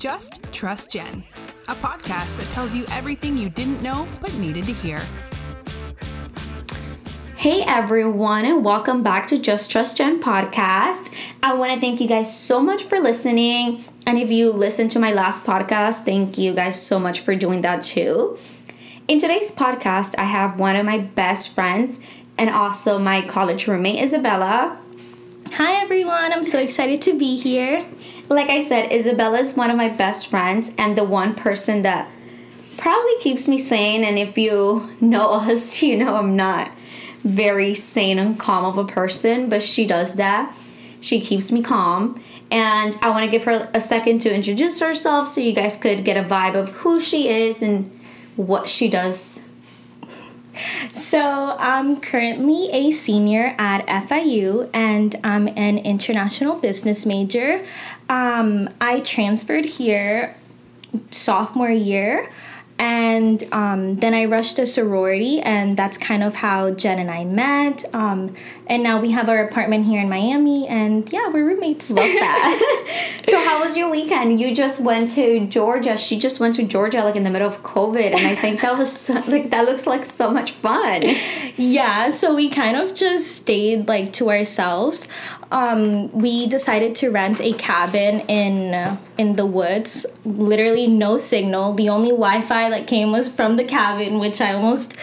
Just Trust Jen, a podcast that tells you everything you didn't know but needed to hear. Hey everyone, and welcome back to Just Trust Jen podcast. I want to thank you guys so much for listening. And if you listened to my last podcast, thank you guys so much for doing that too. In today's podcast, I have one of my best friends and also my college roommate, Isabella. Hi everyone, I'm so excited to be here. Like I said, Isabella is one of my best friends and the one person that probably keeps me sane. And if you know us, you know I'm not very sane and calm of a person, but she does that. She keeps me calm. And I want to give her a second to introduce herself so you guys could get a vibe of who she is and what she does so, I'm currently a senior at FIU and I'm an international business major. Um, I transferred here sophomore year and um, then I rushed a sorority, and that's kind of how Jen and I met. Um, and now we have our apartment here in Miami, and yeah, we're roommates. Love that. so, how was your weekend? You just went to Georgia. She just went to Georgia, like in the middle of COVID, and I think that was so, like that looks like so much fun. Yeah, so we kind of just stayed like to ourselves um, we decided to rent a cabin in in the woods. Literally no signal. The only Wi-Fi that came was from the cabin, which I almost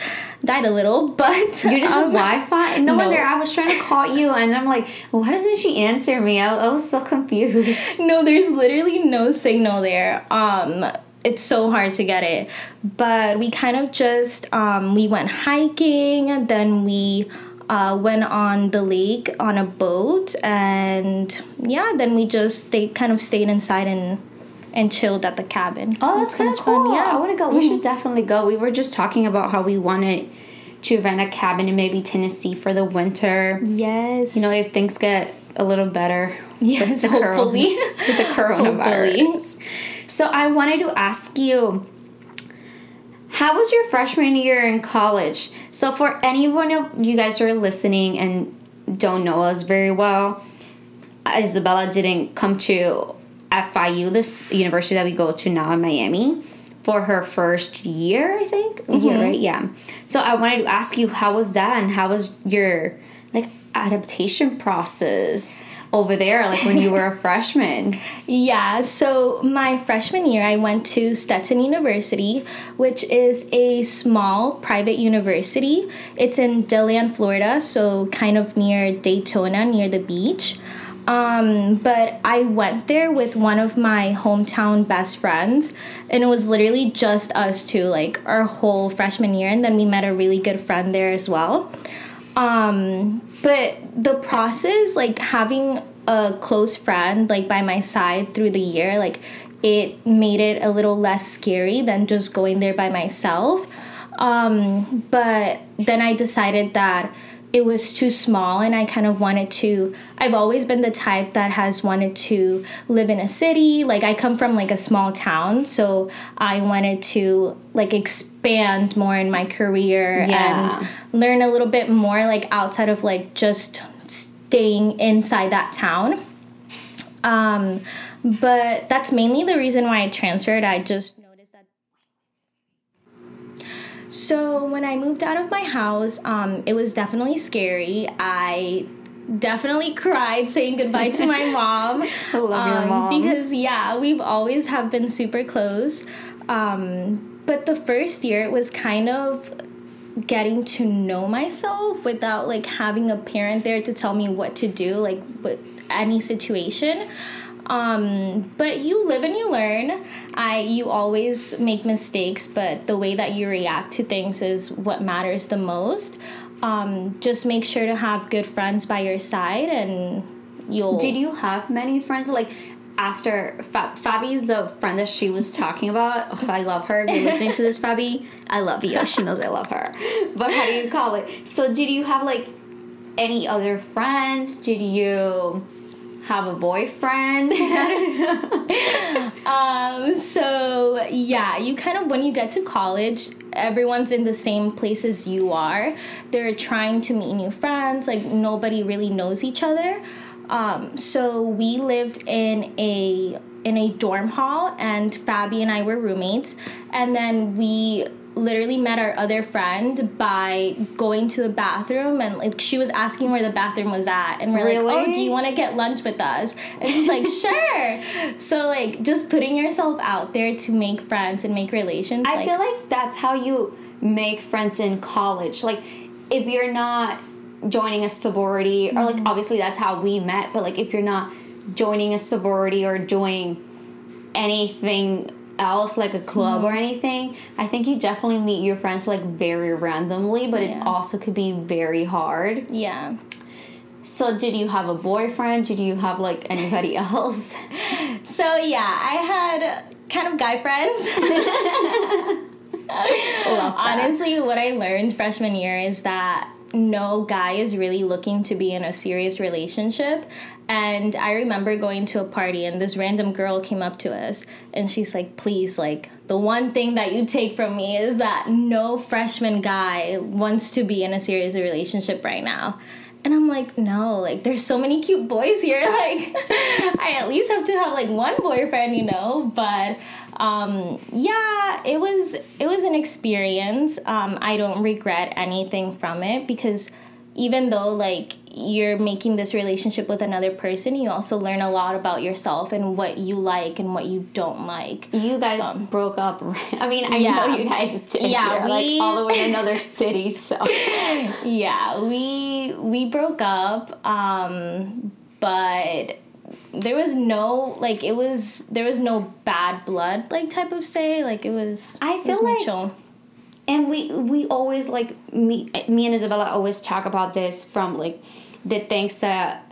died a little. But you didn't um, have Wi-Fi. No, no wonder I was trying to call you, and I'm like, why doesn't she answer me? I, I was so confused. No, there's literally no signal there. Um, it's so hard to get it but we kind of just um, we went hiking and then we uh, went on the lake on a boat, and yeah, then we just they kind of stayed inside and and chilled at the cabin. Oh, that's kind of cool. Fun. Yeah, I want to go. Mm-hmm. We should mm-hmm. definitely go. We were just talking about how we wanted to rent a cabin in maybe Tennessee for the winter. Yes. You know, if things get a little better. Yes, with hopefully. with the coronavirus. Hopefully. So I wanted to ask you how was your freshman year in college? So, for anyone of you guys who are listening and don't know us very well, Isabella didn't come to FIU, this university that we go to now in Miami, for her first year, I think. Mm-hmm. Yeah, right? Yeah. So, I wanted to ask you, how was that and how was your like adaptation process? Over there, like when you were a freshman? Yeah, so my freshman year, I went to Stetson University, which is a small private university. It's in DeLand, Florida, so kind of near Daytona, near the beach. Um, but I went there with one of my hometown best friends, and it was literally just us two, like our whole freshman year, and then we met a really good friend there as well. Um, but the process, like having a close friend like by my side through the year, like it made it a little less scary than just going there by myself. Um, but then I decided that it was too small and I kind of wanted to I've always been the type that has wanted to live in a city. Like I come from like a small town so I wanted to like expand more in my career yeah. and learn a little bit more like outside of like just staying inside that town. Um, but that's mainly the reason why I transferred. I just so when I moved out of my house, um, it was definitely scary. I definitely cried saying goodbye to my mom. I love um, your mom. Because yeah, we've always have been super close. Um, but the first year it was kind of getting to know myself without like having a parent there to tell me what to do like with any situation um, but you live and you learn. I you always make mistakes, but the way that you react to things is what matters the most. Um, just make sure to have good friends by your side, and you'll. Did you have many friends? Like after Fa- Fabi's the friend that she was talking about. Oh, I love her. If you're listening to this, Fabi, I love you. She knows I love her. But how do you call it? So, did you have like any other friends? Did you have a boyfriend. um, so yeah, you kind of when you get to college, everyone's in the same place as you are. They're trying to meet new friends. Like nobody really knows each other. Um, so we lived in a in a dorm hall, and Fabi and I were roommates, and then we literally met our other friend by going to the bathroom and like she was asking where the bathroom was at and we're Really? like oh do you want to get lunch with us and she's like sure so like just putting yourself out there to make friends and make relations I like, feel like that's how you make friends in college. Like, if you're not joining a sorority, or like, mm-hmm. obviously that's how we met, but like, if you're not joining a sorority or doing anything else, like a club or mm-hmm. anything, I think you definitely meet your friends like very randomly, but it also could be very hard. yeah So, did you have a boyfriend? Did you have like anybody else? so yeah i had kind of guy friends Honestly, what I learned freshman year is that no guy is really looking to be in a serious relationship. And I remember going to a party and this random girl came up to us and she's like, please, like, the one thing that you take from me is that no freshman guy wants to be in a serious relationship right now. And I'm like, no, like there's so many cute boys here. Like I at least have to have like one boyfriend, you know. But um, yeah, it was it was an experience. Um, I don't regret anything from it because even though like you're making this relationship with another person, you also learn a lot about yourself and what you like and what you don't like. You guys So- broke up. I mean, I Yeah. know you guys did. Yeah, we- like all the way in another city. So yeah we we broke up um but there was no like it was there was no bad blood like type of say like it was I it feel was like- mutual. And we we always like me me and Isabella always talk about this from like the things that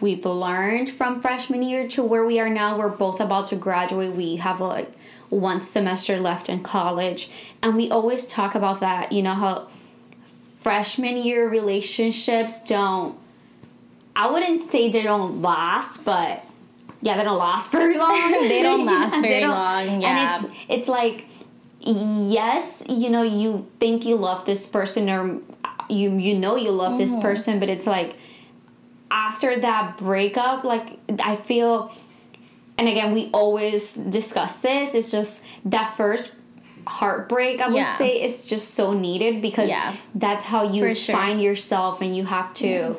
we've learned from freshman year to where we are now. We're both about to graduate. We have like one semester left in college, and we always talk about that. You know how freshman year relationships don't. I wouldn't say they don't last, but yeah, they don't last very long. They don't last very long, yeah. and it's it's like yes, you know, you think you love this person or you you know you love Mm-hmm. this person, but it's like after that breakup, like I feel and again we always discuss this, it's just that first heartbreak I would Yeah. say is just so needed because Yeah. that's how you sure. find yourself and you have to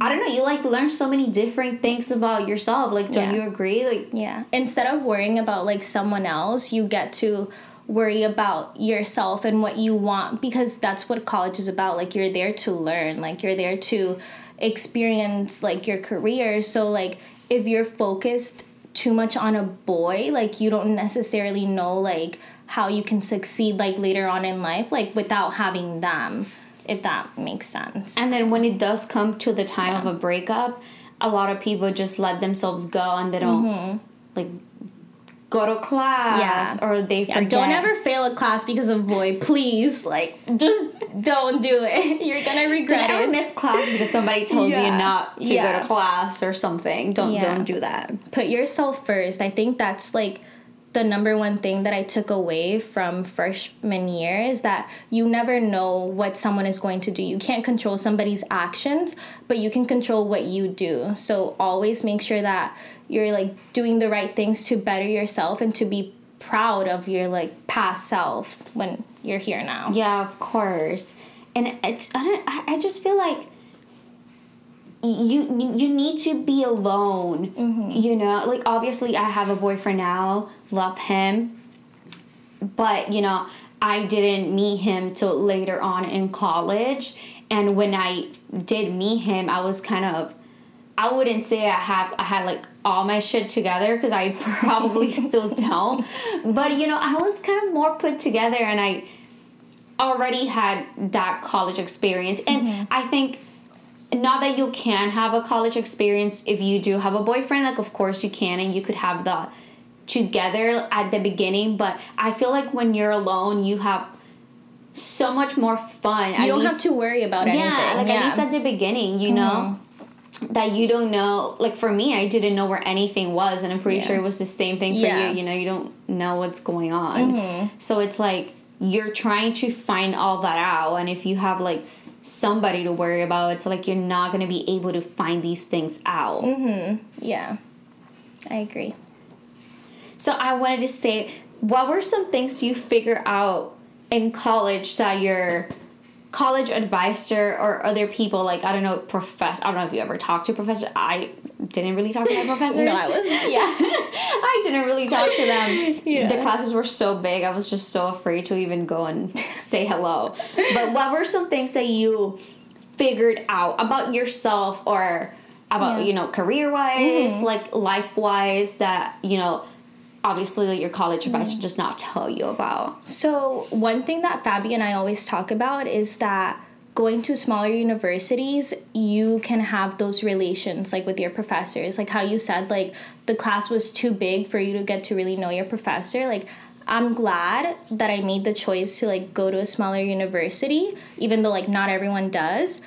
I don't know, you like learn so many different things about yourself. Like don't Yeah. you agree? Like Yeah. Instead of worrying about like someone else, you get to worry about yourself and what you want because that's what college is about. Like you're there to learn, like you're there to experience like your career. So like if you're focused too much on a boy, like you don't necessarily know like how you can succeed like later on in life like without having them, if that makes sense. And then when it does come to the time of a breakup, a lot of people just let themselves go and they don't mm-hmm. like go to class Yeah. or they Yeah, forget. don't ever fail a class because of boy, please. Like, just don't do it. You're gonna regret it. Don't it. miss class because somebody tells you not to go to class or something. Don't Yeah. don't do that. Put yourself first. I think that's like the number one thing that I took away from freshman year is that you never know what someone is going to do. You can't control somebody's actions, but you can control what you do. So always make sure that you're like doing the right things to better yourself and to be proud of your like past self when you're here now. Yeah, of course. And it, I don't. I just feel like you you need to be alone. Mm-hmm. You know, like obviously I have a boyfriend now. Love him, but you know I didn't meet him till later on in college. And when I did meet him, I was kind of. I wouldn't say I have I had like all my shit together because I probably still don't. But you know, I was kind of more put together and I already had that college experience. And mm-hmm. I think not that you can have a college experience if you do have a boyfriend, like of course you can and you could have the together at the beginning, but I feel like when you're alone you have so much more fun. You don't have to worry about anything. Yeah, like at least at the beginning, you know, Mm-hmm. that you don't know. Like for me, I didn't know where anything was, and I'm pretty Yeah. sure it was the same thing for Yeah. Mm-hmm. you. You know, you don't know what's going on. So it's like you're trying to find all that out, and if you have like somebody to worry about. It's like you're not going to be able to find these things out. Mm-hmm. Yeah, I agree. So I wanted to say, what were some things you figure out in college that your college advisor or other people like I don't know professor I don't know if you ever talked to a professor I didn't really talk to my professors no, I was, yeah I didn't really talk to them yeah. the classes were so big I was just so afraid to even go and say hello but what were some things that you figured out about yourself or about yeah. you know career wise mm-hmm. like life wise that you know obviously like your college advisor mm. does not tell you about. So one thing that Fabi and I always talk about is that going to smaller universities, you can have those relations like with your professors. Like how you said, like the class was too big for you to get to really know your professor. Like I'm glad that I made the choice to like go to a smaller university, even though like not everyone does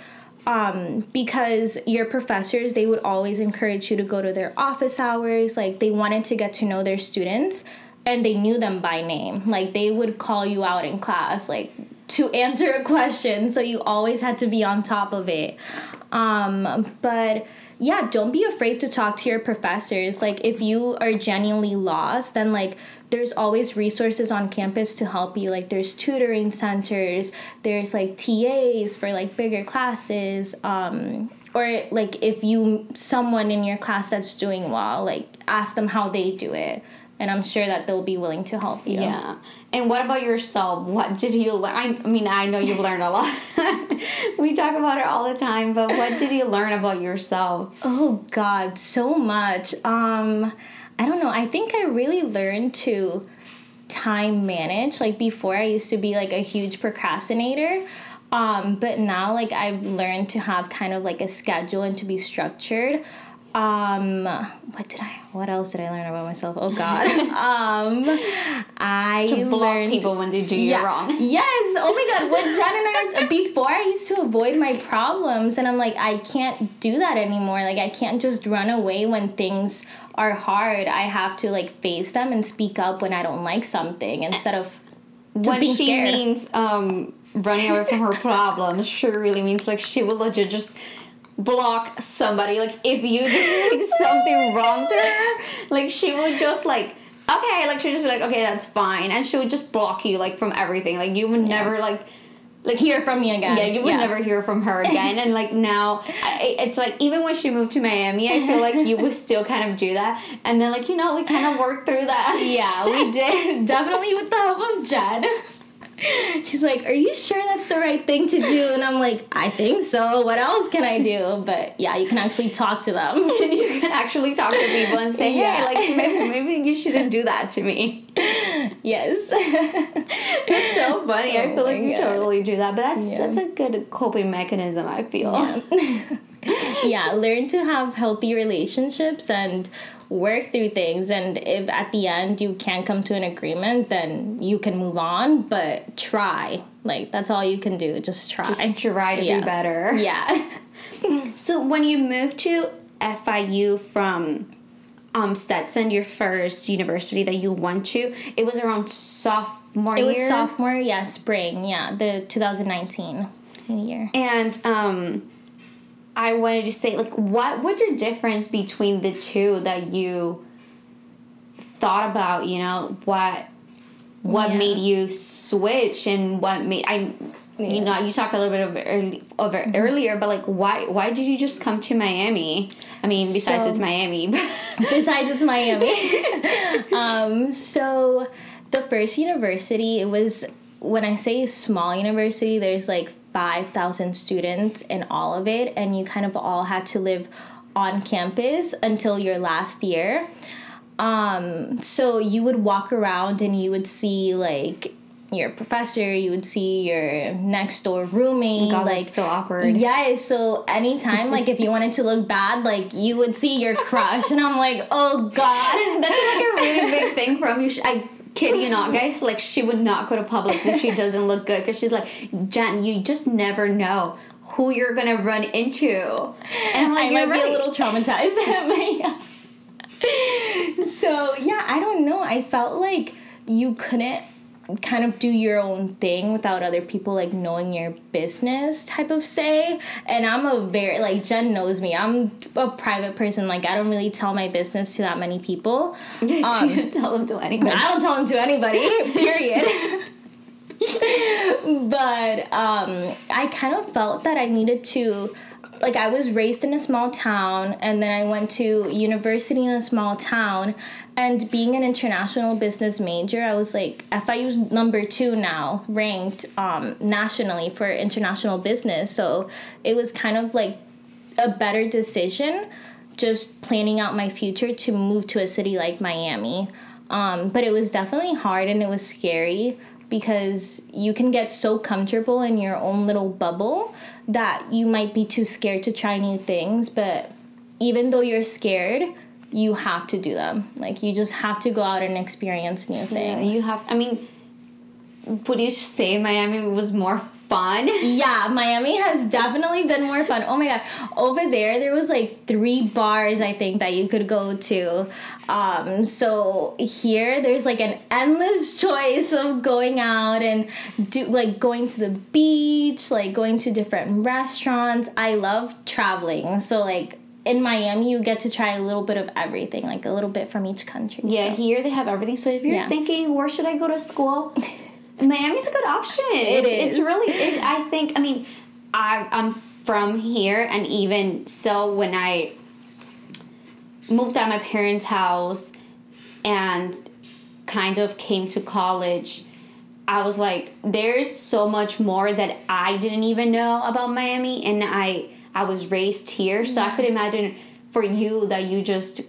um, because your professors they would always encourage you to go to their office hours like they wanted to get to know their students and they knew them by name like they would call you out in class like to answer a question so you always had to be on top of it. Um, but yeah don't be afraid to talk to your professors. Like if you are genuinely lost then like there's always resources on campus to help you. Like there's tutoring centers there's like tas for like bigger classes um, or like if you someone in your class that's doing well like ask them how they do it and i'm sure that they'll be willing to help you. Yeah. And what about yourself? What did you learn i mean i know you've learned a lot. We talk about it all the time but what did you learn about yourself? Oh god so much. Um I don't know. I think I really learned to time manage. Like before, I used to be like a huge procrastinator. Um, but now, like, I've learned to have kind of like a schedule and to be structured um what did i what else did i learn about myself? Oh god. Um i to block learned, people when they do you yeah, wrong. Yes. Oh my god. What jen and i before i used to avoid my problems and i'm like i can't do that anymore. Like i can't just run away when things are hard. I have to like face them and speak up when i don't like something instead of just when being she scared. means um running away from her problems she really means like she will legit just block somebody. Like if you did like something wrong to her, like she would just like okay, like she'd just be like, okay, that's fine, and she would just block you like from everything. Like you would yeah. never like like hear from me again. Yeah, you would yeah. never hear from her again. and like now, I, it's like even when she moved to Miami, I feel like you would still kind of do that. And then like you know we kind of worked through that. Yeah, we did definitely with the help of Jen. She's like, Are you sure that's the right thing to do? And I'm like, I think so. What else can I do? But yeah, you can actually talk to them. you can actually talk to people and say, Hey, yeah. like maybe, maybe you shouldn't do that to me. Yes. that's so funny. Oh I feel like you God. totally do that. But that's yeah. that's a good coping mechanism, I feel. Yeah. yeah, learn to have healthy relationships and work through things and if at the end you can't come to an agreement then you can move on but try like that's all you can do just try just try to yeah. be better yeah so when you moved to fiu from um, Stetson, your first university that you went to, it was around sophomore it year. was sophomore, yeah, spring, yeah, the 2019 year. And um, I wanted to say, like, what was the difference between the two that you thought about? You know, what what yeah. made you switch and what made I. Yeah. You know, you talked a little bit of, early, of mm-hmm. earlier, but like, why why did you just come to Miami? I mean, besides so, it's Miami. besides it's Miami. um, so the first university, it was when I say small university, there's like 5,000 students in all of it, and you kind of all had to live on campus until your last year. Um, so you would walk around and you would see like your professor, you would see your next door roommate. God, like so awkward. Yeah, so anytime like if you wanted to look bad, like you would see your crush, and I'm like, oh god, that's like a really big thing from you. I kid you not, guys. Like she would not go to Publix if she doesn't look good because she's like, Jen, you just never know who you're gonna run into. And I'm like, I might right. be a little traumatized, but yeah. So yeah, I don't know. I felt like you couldn't kind of do your own thing without other people like knowing your business type of say. And i'm a very like jen knows me. I'm a private person. Like i don't really tell my business to that many people. Um, you tell them to anybody. I don't tell them to anybody period. But um, i kind of felt that i needed to like I was raised in a small town and then I went to university in a small town and being an international business major I was like FIU's number 2 now ranked um, nationally for international business. So it was kind of like a better decision just planning out my future to move to a city like Miami. Um, but it was definitely hard and it was scary because you can get so comfortable in your own little bubble that you might be too scared to try new things, but even though you're scared, you have to do them. Like you just have to go out and experience new things. Yeah, you have I mean would you say Miami was more fun? Yeah, Miami has definitely been more fun. Oh my god. Over there there was like three bars I think that you could go to. Um, so here there's like an endless choice of going out and do like going to the beach, like going to different restaurants. I love traveling. So like in Miami, you get to try a little bit of everything, like a little bit from each country. Yeah, so. here they have everything. So if you're yeah. thinking, where should I go to school? Miami's a good option. It it's, is. It's really. It, I think. I mean, I, I'm from here, and even so, when I moved out of my parents' house and kind of came to college, I was like, there's so much more that I didn't even know about Miami, and I I was raised here, so I could imagine for you that you just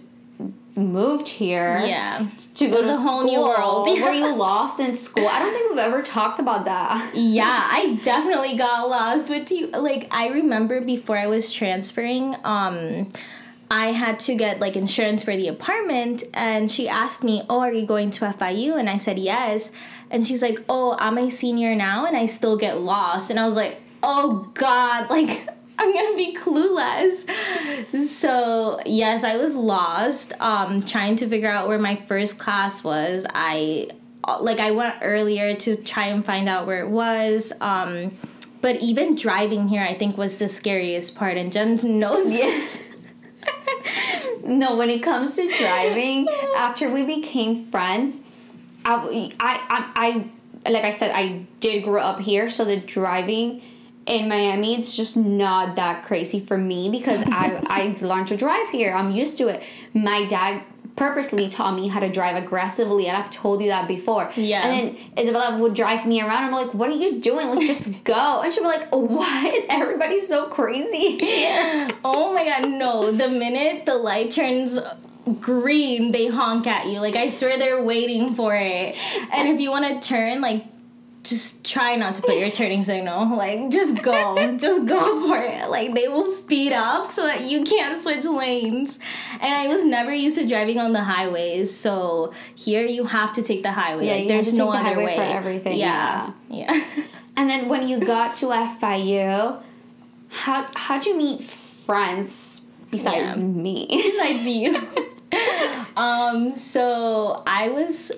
moved here yeah to go to a whole school. new world yeah. were you lost in school i don't think we've ever talked about that yeah i definitely got lost with you like i remember before i was transferring um I had to get like insurance for the apartment and she asked me, "Oh, are you going to FIU?" and I said, "Yes." And she's like, "Oh, I'm a senior now and I still get lost." And I was like, "Oh god, like I'm gonna be clueless. So yes, I was lost, um, trying to figure out where my first class was. I like I went earlier to try and find out where it was. Um, but even driving here, I think was the scariest part. And Jen knows yes. no, when it comes to driving, after we became friends, I, I, I, I, like I said, I did grow up here, so the driving in Miami, it's just not that crazy for me because I I learned to drive here. I'm used to it. My dad purposely taught me how to drive aggressively, and I've told you that before. Yeah. And then Isabella would drive me around. I'm like, "What are you doing? Like, just go." And she'd be like, "Why is everybody so crazy?" oh my god, no! The minute the light turns green, they honk at you. Like I swear they're waiting for it. And if you want to turn, like just try not to put your turning signal. Like, just go. just go for it. Like, they will speed up so that you can't switch lanes. And I was never used to driving on the highways. So here you have to take the highway. Yeah, like, there's no the other way. for everything. Yeah. Yeah. yeah. and then when you got to FIU, how, how'd you meet friends besides yeah. me? Besides you. um, so I was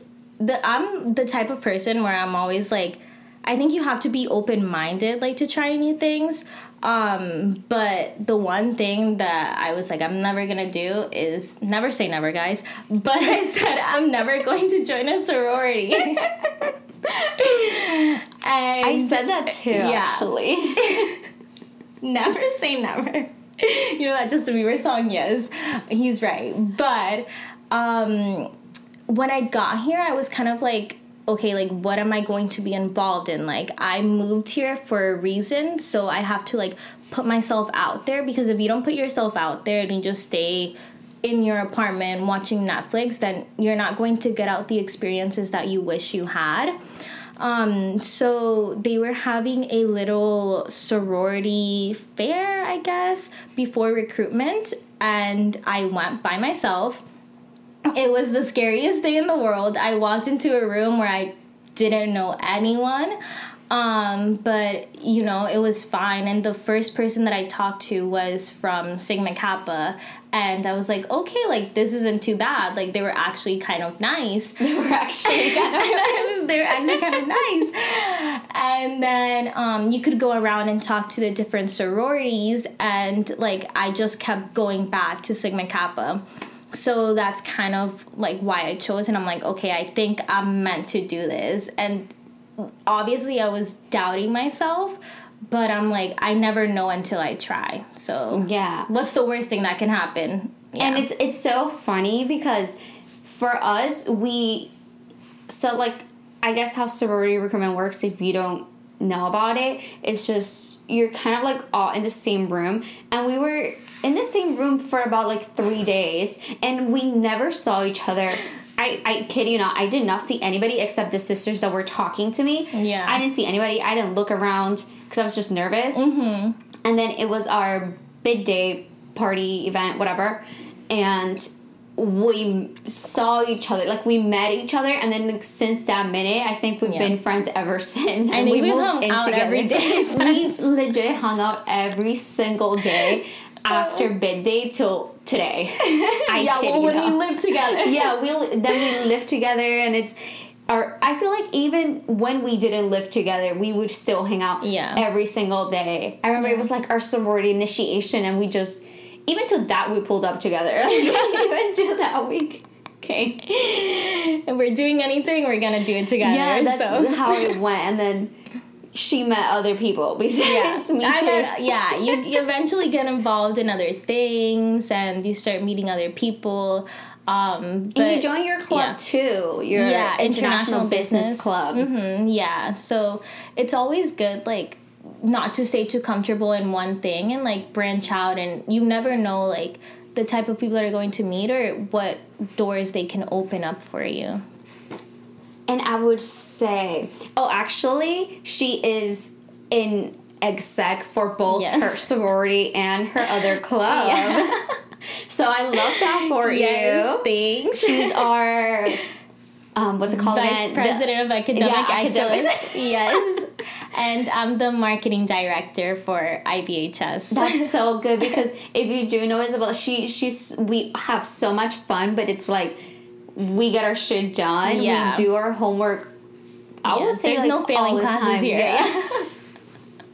the I'm the type of person where I'm always like I think you have to be open minded like to try new things. Um, but the one thing that I was like, I'm never gonna do is never say never, guys. But I said I'm never going to join a sorority. I said that too, yeah. actually. never say never. You know that Justin Bieber song? Yes, he's right. But um when I got here, I was kind of like, okay, like what am I going to be involved in? Like I moved here for a reason, so I have to like put myself out there because if you don't put yourself out there and you just stay in your apartment watching Netflix, then you're not going to get out the experiences that you wish you had. Um, so they were having a little sorority fair, I guess, before recruitment, and I went by myself it was the scariest day in the world. I walked into a room where I didn't know anyone. Um, but you know, it was fine. And the first person that I talked to was from Sigma Kappa, and I was like, okay, like this isn't too bad. Like they were actually kind of nice. They were actually kind of nice. they were actually kind of nice. And then um, you could go around and talk to the different sororities, and like I just kept going back to Sigma Kappa so that's kind of like why I chose and I'm like okay I think I'm meant to do this and obviously I was doubting myself, but I'm like, I never know until I try. So yeah, what's the worst thing that can happen? Yeah. And it's it's so funny because for us we so like I guess how sorority recruitment works if you don't know about it it's just you're kind of like all in the same room and we were in the same room for about like three days and we never saw each other I, I kid you not, I did not see anybody except the sisters that were talking to me. Yeah. I didn't see anybody. I didn't look around because I was just nervous. Mm-hmm. And then it was our bid day party event, whatever. And we saw each other, like we met each other, and then like, since that minute, I think we've yeah. been friends ever since. And, and we moved hung in out together. every day. we legit hung out every single day after oh. bid day till today. I yeah, well, when we live together. yeah, we we'll, then we live together, and it's. Our, I feel like even when we didn't live together, we would still hang out yeah. every single day. I remember yeah. it was like our sorority initiation, and we just even to that we pulled up together. even to that week. Okay. If we're doing anything, we're gonna do it together. Yeah, that's so. how it went, and then she met other people besides yeah. me. I met, yeah, you, you eventually get involved in other things and you start meeting other people. Um, but, and you join your club yeah. too. Your yeah, international, international business, business, club. Mm-hmm, yeah, so it's always good, like not to stay too comfortable in one thing and like branch out. And you never know, like the type of people that are going to meet or what doors they can open up for you. And I would say, oh, actually, she is in exec for both yes. her sorority and her other club. Yeah. so I love that for yes, you. Thanks. She's our um, what's it called? Vice President the, of Academic yeah, Excellence. yes. And I'm the marketing director for IBHS. That's so good because if you do know Isabella, she she's we have so much fun, but it's like we get our shit done. Yeah. We do our homework. I yeah, would say there's like no failing classes time. here. Yeah.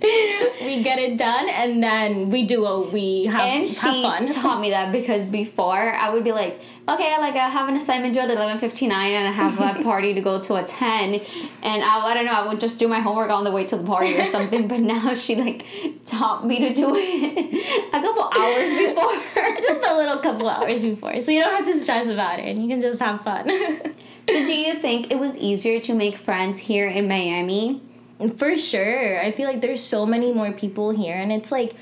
we get it done and then we do what we have, and she have fun. taught me that because before I would be like, okay, like I have an assignment due at eleven fifty nine and I have a party to go to at ten, and I, I don't know, I would just do my homework on the way to the party or something. but now she like taught me to do it a couple hours before, just a little couple hours before, so you don't have to stress about it and you can just have fun. so, do you think it was easier to make friends here in Miami? For sure. I feel like there's so many more people here and it's like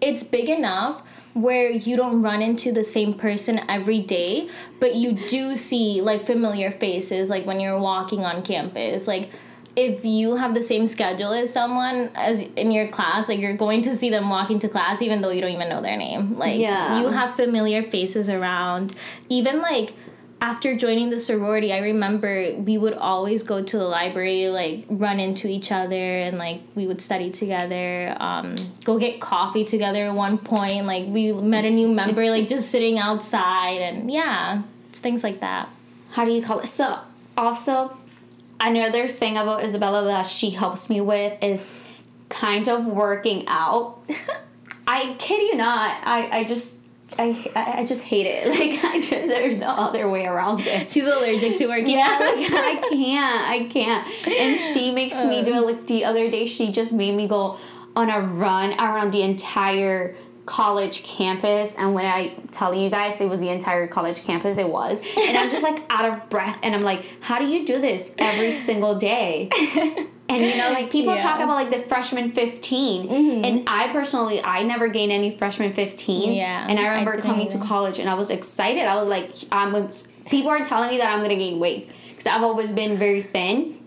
it's big enough where you don't run into the same person every day, but you do see like familiar faces like when you're walking on campus. Like if you have the same schedule as someone as in your class, like you're going to see them walking to class even though you don't even know their name. Like yeah. you have familiar faces around. Even like after joining the sorority, I remember we would always go to the library, like run into each other, and like we would study together. Um, go get coffee together at one point. Like we met a new member, like just sitting outside, and yeah, it's things like that. How do you call it? So also, another thing about Isabella that she helps me with is kind of working out. I kid you not. I I just I, I just hate it. Like I just there's no other way around it. She's allergic to working yeah, Like, I can't. I can't. And she makes me do uh. it. Like the other day, she just made me go on a run around the entire college campus and when i tell you guys it was the entire college campus it was and i'm just like out of breath and i'm like how do you do this every single day and you know like people yeah. talk about like the freshman 15 mm-hmm. and i personally i never gained any freshman 15 yeah and i remember I coming to college and i was excited i was like i'm people are telling me that i'm gonna gain weight because i've always been very thin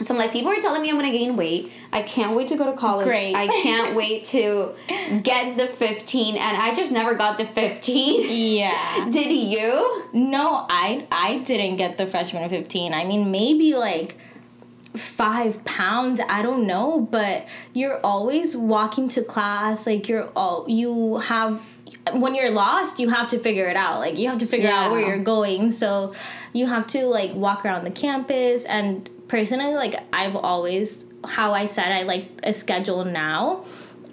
so I'm like, people are telling me I'm gonna gain weight. I can't wait to go to college. Great. I can't wait to get the 15, and I just never got the 15. Yeah. Did you? No, I I didn't get the freshman 15. I mean, maybe like five pounds i don't know but you're always walking to class like you're all you have when you're lost you have to figure it out like you have to figure out where you're going so you have to like walk around the campus and personally like i've always how i said i like a schedule now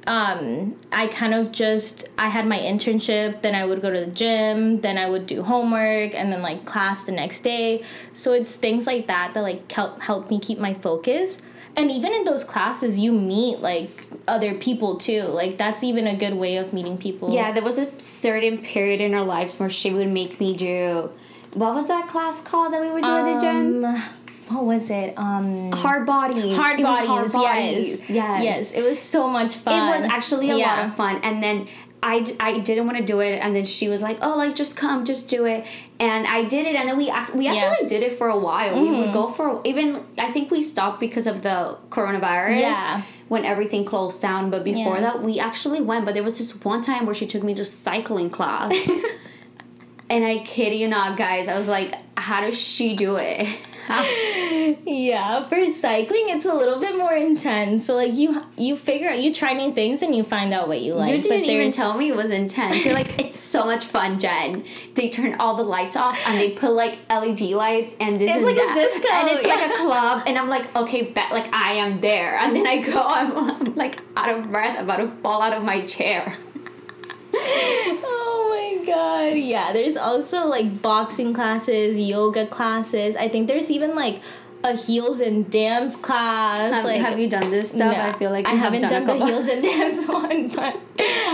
um i kind of just i had my internship then i would go to the gym then i would do homework and then like class the next day so it's things like that that like help help me keep my focus and even in those classes you meet like other people too like that's even a good way of meeting people Yeah, there was a certain period in our lives where she would make me do. What was that class called that we would do at the gym? What was it um Hard bodies. hard bodies, hard bodies. yes Yes. yes it was so much fun It was actually a lot of fun. And then I, d- I didn't want to do it. And then she was like, oh, like, just come, just do it. And I did it. And then we, we Yeah. actually did it for a while. We would go for, even, I think we stopped because of the coronavirus. Yeah. When everything closed down. But before Yeah. that, we actually went. But there was this one time where she took me to cycling class. and I kid you not, guys. I was like, how does she do it? Yeah, for cycling, it's a little bit more intense. So like you you figure out you try new things and you find out what you like. You didn't even tell me it was intense. You're like, it's so much fun, Jen. They turn all the lights off and they put like LED lights and this It's and like a disco, and it's like a club. And I'm like, okay, bet like I am there. And then I go, I'm, I'm like out of breath, about to fall out of my chair. God. Yeah, there's also like boxing classes, yoga classes. I think there's even like a heels and dance class. Have, like have you done this stuff? No, I feel like I have haven't done, done, the heels and dance one, but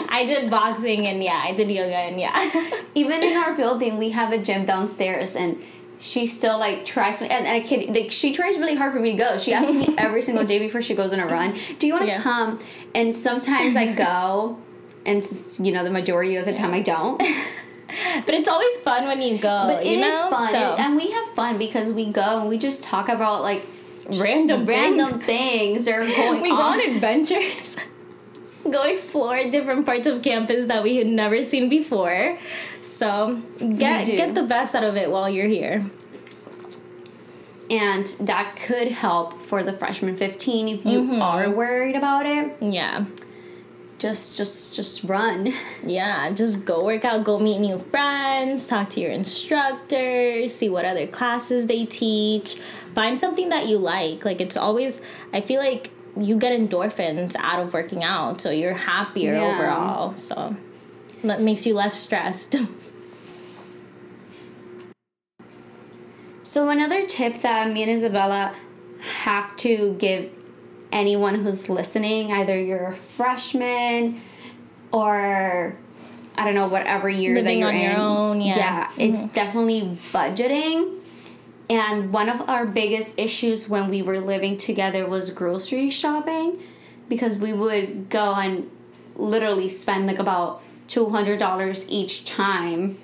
I did boxing and yeah, I did yoga and yeah. Even in our building, we have a gym downstairs and. She still like tries me, and, and I kid, like she tries really hard for me to go. She asks me every single day before she goes on a run, "Do you want to Yeah. come?" And sometimes I go, and you know the majority of the time I don't. but it's always fun when you go. But you it is know? fun, So- and we have fun because we go and we just talk about like Random random things are going we go on. on adventures go explore different parts of campus that we had never seen before so get get the best out of it while you're here and that could help for the freshman 15 if you Mm-hmm. are worried about it. yeah Just, just, just run. yeah just go work out go meet new friends talk to your instructor see what other classes they teach find something that you like like it's always i feel like you get endorphins out of working out so you're happier Yeah. overall so that makes you less stressed So another tip that me and Isabella have to give anyone who's listening, either you're a freshman or I don't know whatever year that Living you're on in. your own, yeah. Mm-hmm. it's definitely budgeting. And one of our biggest issues when we were living together was grocery shopping because we would go and literally spend like about $200 each time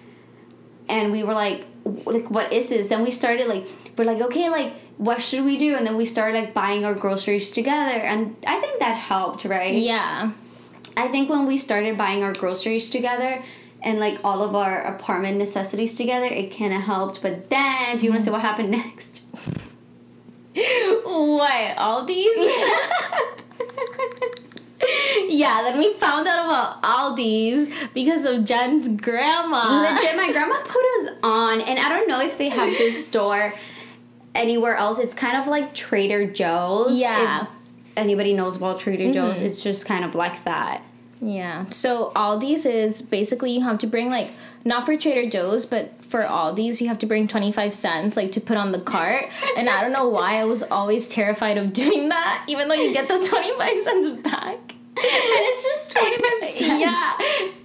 and we were like like what is this then we started like we're like okay like what should we do? And then we started like buying our groceries together. And i think that helped right? Yeah. I think when we started buying our groceries together and like all of our apartment necessities together it kind of helped. But then do you want to say what happened next? What? Aldi's? yeah, then we found out about Aldi's because of Jen's grandma. legit my grandma put us on. And i don't know if they have this store anywhere else it's kind of like trader joe's Yeah. if anybody knows about trader mm-hmm. joe's it's just kind of like that Yeah. So Aldi's is basically you have to bring like not for Trader Joe's, but for Aldi's you have to bring 25 cents like to put on the cart. and I don't know why I was always terrified of doing that even though you get the 25 cents back. and it's just 25 cents. yeah,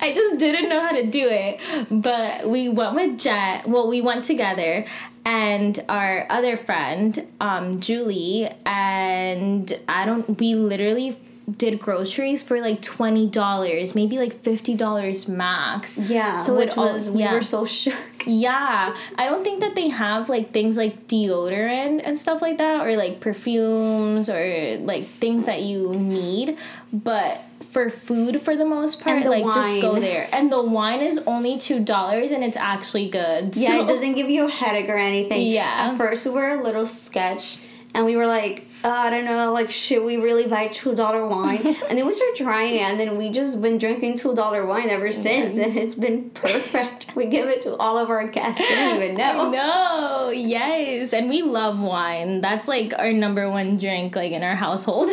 I just didn't know how to do it. But we went with Jet. Well, we went together, and our other friend, um, Julie, and I don't. We literally did groceries for like twenty dollars, maybe like fifty dollars max. Yeah, So which it all- was we yeah. were so shook. Yeah, I don't think that they have like things like deodorant and stuff like that, or like perfumes or like things that you need. But for food, for the most part, the like just go there. And the wine is only two dollars, and it's actually good. Yeah, So- it doesn't give you a headache or anything. Yeah. At first, we were a little sketch, and we were like, uh, I don't know, like, should we really buy two dollar wine? and then we started trying it, and then we just been drinking two dollar wine ever since, and it's been perfect. we give it to all of our guests. They don't even know. No, yes, and we love wine. That's like our number one drink, like in our household.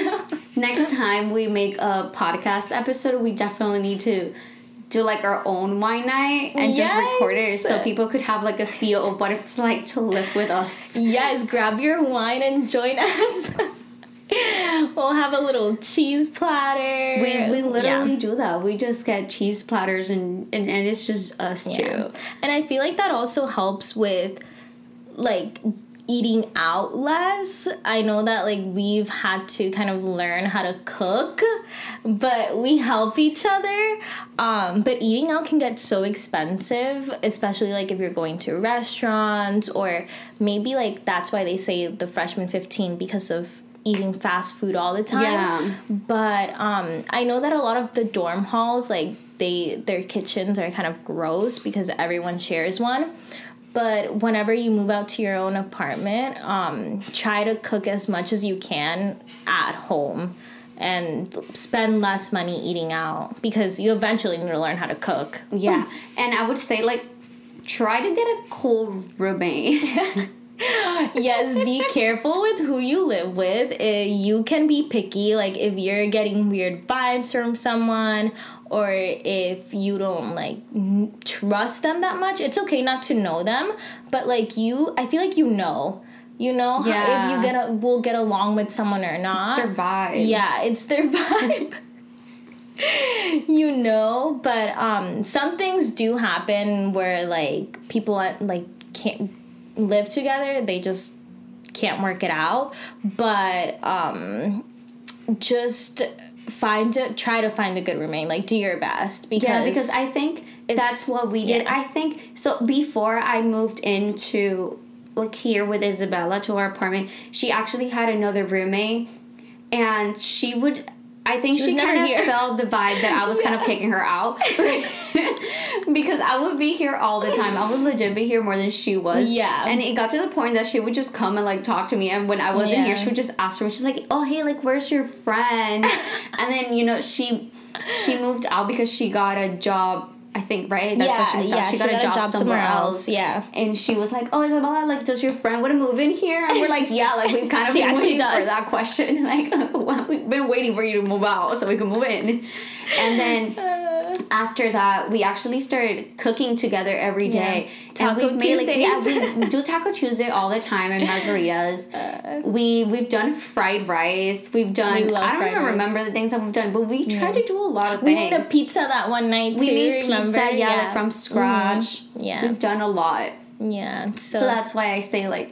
Next time we make a podcast episode, we definitely need to do like our own wine night and just record it so people could have like a feel of what it's like to live with us. yes, grab your wine and join us. we'll have a little cheese platter. We, we literally Yeah. do that. We just get cheese platters and, and, and it's just us Yeah. two. And I feel like that also helps with like eating out less. I know that like we've had to kind of learn how to cook, but we help each other. Um, but eating out can get so expensive, especially like if you're going to restaurants or maybe like that's why they say the freshman 15 because of eating fast food all the time. Yeah. But um, I know that a lot of the dorm halls, like they their kitchens are kind of gross because everyone shares one. But whenever you move out to your own apartment, um, try to cook as much as you can at home and spend less money eating out because you eventually need to learn how to cook. Yeah. and I would say like try to get a cool roommate. yes, be careful with who you live with. Uh, you can be picky, like if you're getting weird vibes from someone, or if you don't like n- trust them that much. It's okay not to know them, but like you, I feel like you know. You know how- Yeah. if you get a, will get along with someone or not. It's their vibe. Yeah, it's their vibe. you know, but um some things do happen where like people like can't live together, they just can't work it out, but um just find a, try to find a good roommate, like do your best because Yeah, because I think that's what we did. yeah. I think so. Before I moved into like here with Isabella to our apartment, she actually had another roommate, and she would. I think She she, kind of here. felt the vibe that I was kind of kicking her out because I would be here all the time. I would legit be here more than she was. Yeah. and it got to the point that she would just come and like talk to me, and when I wasn't here, she would just ask for me. She's like, "Oh hey, like where's your friend?" and then you know she she moved out because she got a job. I think right. That's yeah, why she yeah, out. She got, a, job somewhere, else. Yeah. And she was like, "Oh, Isabella, like, does your friend want to move in here?" And we're like, "Yeah, like we've kind of been waiting does. for that question. Like, we've been waiting for you to move out so we can move in." And then uh. After that, we actually started cooking together every day. Taco and we've made like yeah, we do Taco Tuesday all the time and margaritas. Uh, we we've done fried rice. We've done. We I don't even remember the things that we've done, but we try to do a lot of We things. We made a pizza that one night we made remember? pizza, yeah, like from mm-hmm. scratch. Yeah. we've done a lot. Yeah. So, So that's why I say like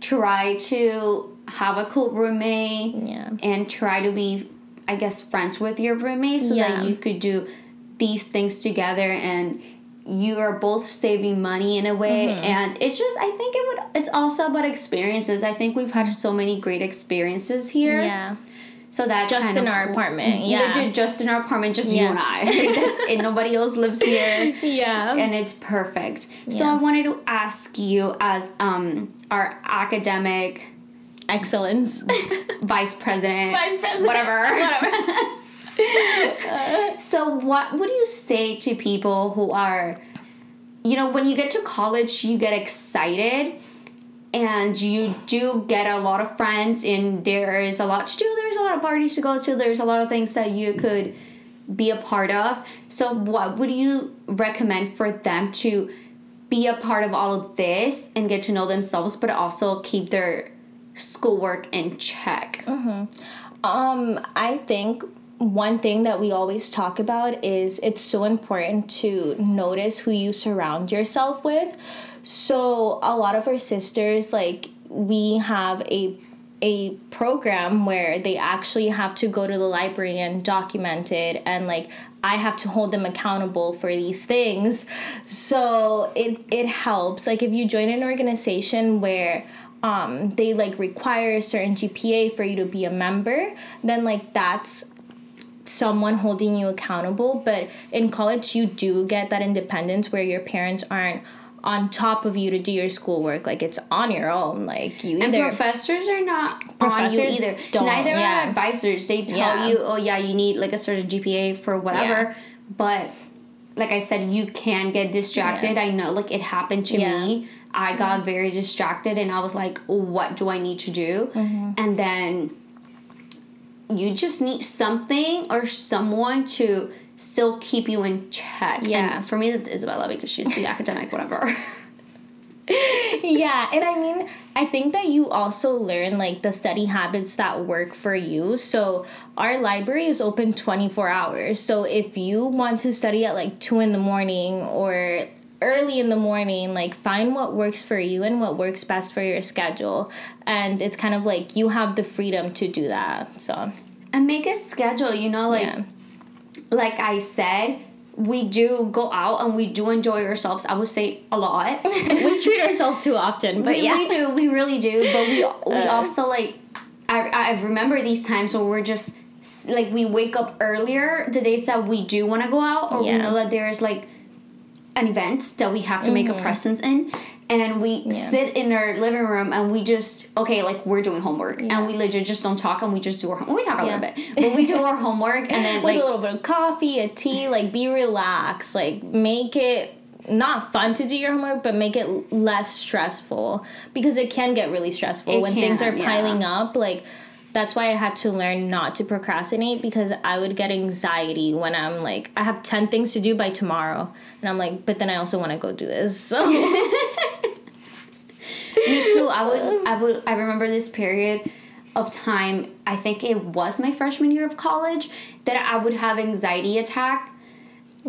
try to have a cool roommate yeah. and try to be I guess friends with your roommate so Yeah. that you could do these things together and you are both saving money in a way Mm-hmm. and it's just I think it would it's also about experiences. I think we've had so many great experiences here. Yeah. So that Just kind in of- our apartment, yeah. Legit just in our apartment, just you and I. and. Nobody else lives here Yeah. and it's perfect. So Yeah. I wanted to ask you, as um, our academic Excellence. vice president, Vice president. whatever. Whatever. So, what would you say to people who are, you know, when you get to college, you get excited and you do get a lot of friends, and there is a lot to do, there's a lot of parties to go to, there's a lot of things that you could be a part of. So, what would you recommend for them to be a part of all of this and get to know themselves, but also keep their schoolwork in check? Um, I think one thing that we always talk about is it's so important to notice who you surround yourself with. So a lot of our sisters, like we have a a program where they actually have to go to the library and document it and like I have to hold them accountable for these things. So it it helps. Like if you join an organization where um, they like require a certain GPA for you to be a member, then like that's someone holding you accountable. But in college, you do get that independence where your parents aren't on top of you to do your schoolwork. Like it's on your own. Like you And either professors are not on you either. don't, Neither yeah. are advisors. They tell Yeah. you, oh yeah, you need like a certain GPA for whatever. Yeah. But like I said, you can get distracted. I know, like it happened to me. I got very distracted, and I was like, what do I need to do? Mm-hmm. And then you just need something or someone to still keep you in check. Yeah. And for me, that's Isabella because she's the academic, whatever. yeah and i mean i think that you also learn like the study habits that work for you so our library is open 24 hours so if you want to study at like 2 in the morning or early in the morning like find what works for you and what works best for your schedule and it's kind of like you have the freedom to do that so and make a schedule, you know, like yeah like I said, we do go out and we do enjoy ourselves. I would say a lot. we treat ourselves too often but we, yeah we do, we really do. But we we Uh. also like I I remember these times where we're just like we wake up earlier the days that we do want to go out or we know that there's like an event that we have to make a presence in and we Mm-hmm. Yeah. sit in our living room and we just okay like we're doing homework and we legit just don't talk and we just do our homework we talk a Yeah. little bit but we do our homework and then like a little bit of coffee, a tea, like be relaxed, like make it not fun to do your homework, but make it less stressful because it can get really stressful It when things are can, yeah. piling up. Like that's why I had to learn not to procrastinate because I would get anxiety when I'm like I have 10 things to do by tomorrow and I'm like but then I also want to go do this. So Me too. I would. I would. I remember this period of time. I think it was my freshman year of college that I would have anxiety attack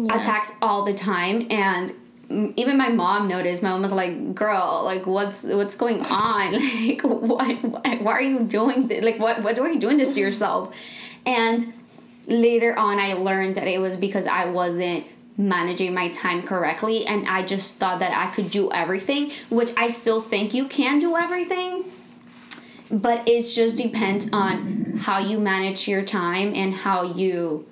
attacks all the time, and even my mom noticed. My mom was like, "Girl, like, what's what's going on? Like, what? Why, why are you doing this? Like, what? What are you doing this to yourself?" And later on, I learned that it was because I wasn't managing my time correctly and I just thought that I could do everything, which I still think you can do everything. But it just depends on how you manage your time and how you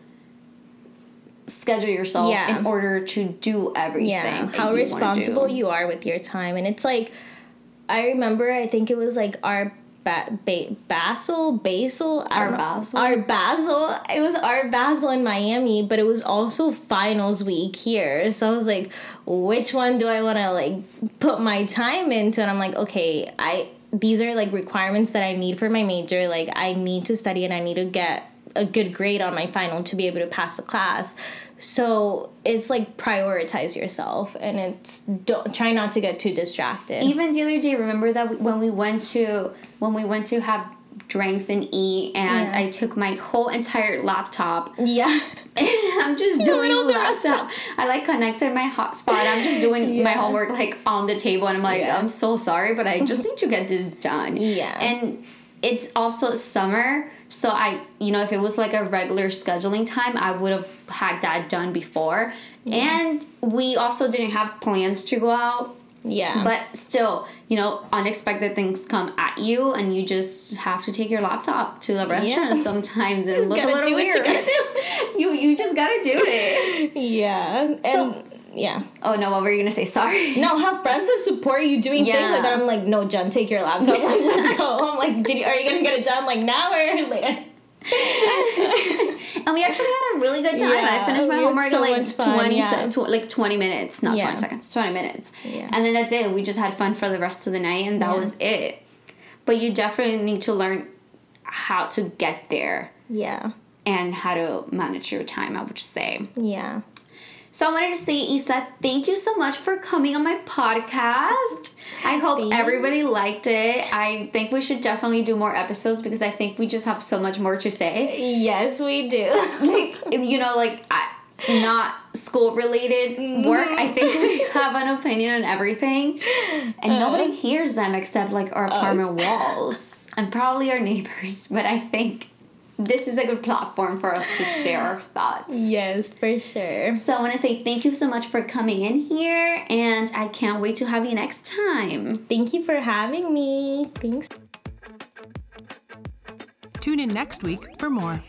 schedule yourself Yeah. in order to do everything. yeah how you responsible you are with your time and it's like i remember i think it was like our ba- ba- basil basil Our. Basel? our basil it was our Basel in miami but it was also finals week here so i was like which one do i want to like put my time into and i'm like okay i these are like requirements that i need for my major like i need to study and i need to get a good grade on my final to be able to pass the class. So it's like prioritize yourself and it's don't try not to get too distracted. Even the other day, remember that when we went to when we went to have drinks and eat, and Yeah. I took my whole entire laptop yeah. and I'm just doing the laptop. I like connected my hotspot. I'm just doing my homework like on the table, and I'm like, Yeah. I'm so sorry, but I just need to get this done. Yeah. and it's also summer, so I, you know, if it was like a regular scheduling time, I would have had that done before. Yeah. And we also didn't have plans to go out. Yeah. But still, you know, unexpected things come at you, and you just have to take your laptop to the restaurant sometimes and look a little do weird. you gotta you you just gotta do it. yeah. And So- yeah. Oh no, what were you gonna say? Sorry. No, have friends that support you doing things like that. I'm like, no, Jen, take your laptop. Like, let's go. I'm like, did you, are you gonna get it done like now or later? And we actually had a really good time. I finished my homework so in like fun, twenty, yeah. se- tw- like twenty minutes, not Yeah. twenty seconds, twenty minutes. Yeah. And then that's it. We just had fun for the rest of the night, and that Yeah. was it. But you definitely need to learn how to get there Yeah. and how to manage your time. I would say. Yeah. So I wanted to say, Isa, thank you so much for coming on my podcast. I hope Thanks. everybody liked it. I think we should definitely do more episodes because I think we just have so much more to say. Yes, we do. Like, you know, like I, not school related work. I mm-hmm. think we have an opinion on everything, and uh-huh. nobody hears them except like our uh. apartment walls and probably our neighbors. But I think this is a good platform for us to share our thoughts. yes, for sure. So I want to say thank you so much for coming in here, and I can't wait to have you next time. Thank you for having me. Thanks. Tune in next week for more.